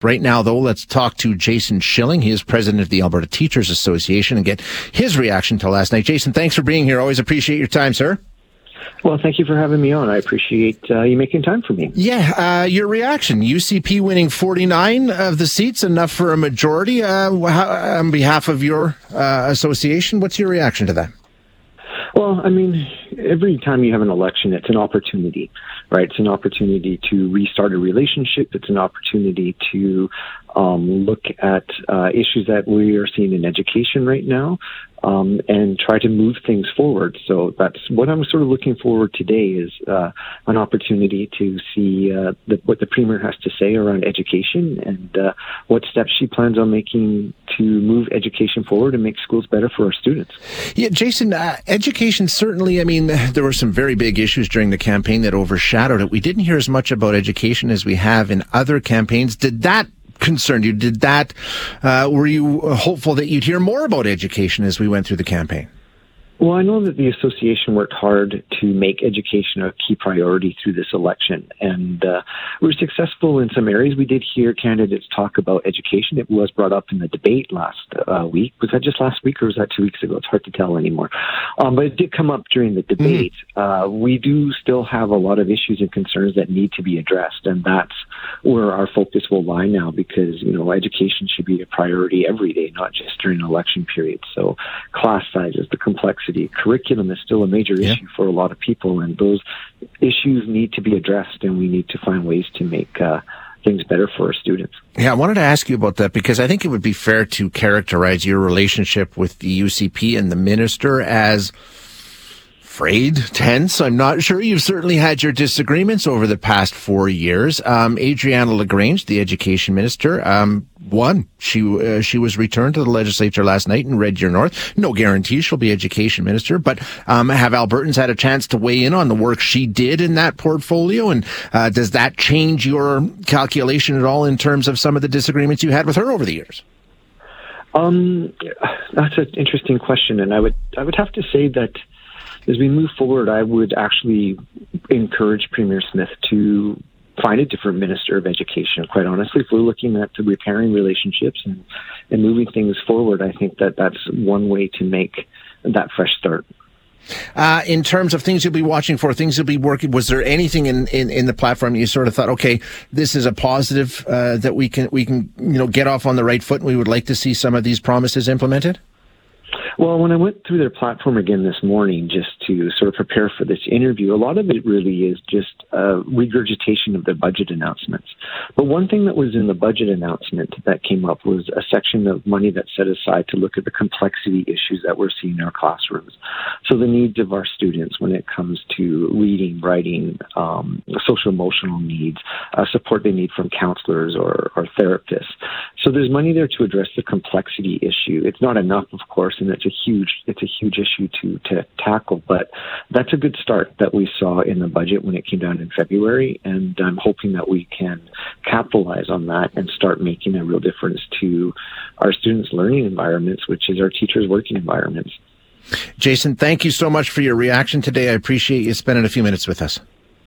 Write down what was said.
Right now, though, let's talk to Jason Schilling. He is president of the Alberta Teachers Association and get his reaction to last night. Jason, thanks for being here. Always appreciate your time, sir. Well, thank you for having me on. I appreciate uh, you making time for me. Yeah, uh, your reaction. UCP winning 49 of the seats, enough for a majority. Uh, on behalf of your uh, association, what's your reaction to that? Well, I mean, every time you have an election, it's an opportunity, right? It's an opportunity to restart a relationship. It's an opportunity to um, look at uh, issues that we are seeing in education right now um, and try to move things forward. So that's what I'm sort of looking forward today is uh, an opportunity to see uh, the, what the premier has to say around education and uh, what steps she plans on making to move education forward and make schools better for our students. Yeah, Jason, uh, education certainly. I mean, there were some very big issues during the campaign that overshadowed it. We didn't hear as much about education as we have in other campaigns. Did that concerned you? Did that, uh, were you hopeful that you'd hear more about education as we went through the campaign? Well, I know that the association worked hard to make education a key priority through this election, and uh, we were successful in some areas. We did hear candidates talk about education. It was brought up in the debate last uh, week. Was that just last week, or was that two weeks ago? It's hard to tell anymore. Um, but it did come up during the debate. Mm-hmm. Uh, we do still have a lot of issues and concerns that need to be addressed, and that's where our focus will lie now. Because you know, education should be a priority every day, not just during election periods. So, class sizes, the complexity complexity. Curriculum is still a major yeah. issue for a lot of people, and those issues need to be addressed, and we need to find ways to make uh, things better for our students. Yeah, I wanted to ask you about that because I think it would be fair to characterize your relationship with the UCP and the minister as afraid, tense. I'm not sure. You've certainly had your disagreements over the past four years. Um, Adriana LaGrange, the education minister, um, won. She uh, she was returned to the legislature last night in Red Deer North. No guarantee she'll be education minister, but um, have Albertans had a chance to weigh in on the work she did in that portfolio? And uh, does that change your calculation at all in terms of some of the disagreements you had with her over the years? Um, that's an interesting question, and I would I would have to say that as we move forward, I would actually encourage Premier Smith to find a different minister of education. Quite honestly, if we're looking at repairing relationships and, and moving things forward, I think that that's one way to make that fresh start. Uh, in terms of things you'll be watching for, things you'll be working, was there anything in, in, in the platform you sort of thought, okay, this is a positive uh, that we can we can you know get off on the right foot, and we would like to see some of these promises implemented? Well, when I went through their platform again this morning just to sort of prepare for this interview, a lot of it really is just a regurgitation of the budget announcements. But one thing that was in the budget announcement that came up was a section of money that's set aside to look at the complexity issues that we're seeing in our classrooms. So the needs of our students when it comes to reading, writing, um, social emotional needs, uh, support they need from counselors or, or therapists. So there's money there to address the complexity issue. It's not enough, of course, and it's a huge it's a huge issue to to tackle. But that's a good start that we saw in the budget when it came down in February, and I'm hoping that we can capitalize on that and start making a real difference to our students' learning environments, which is our teachers' working environments. Jason, thank you so much for your reaction today. I appreciate you spending a few minutes with us.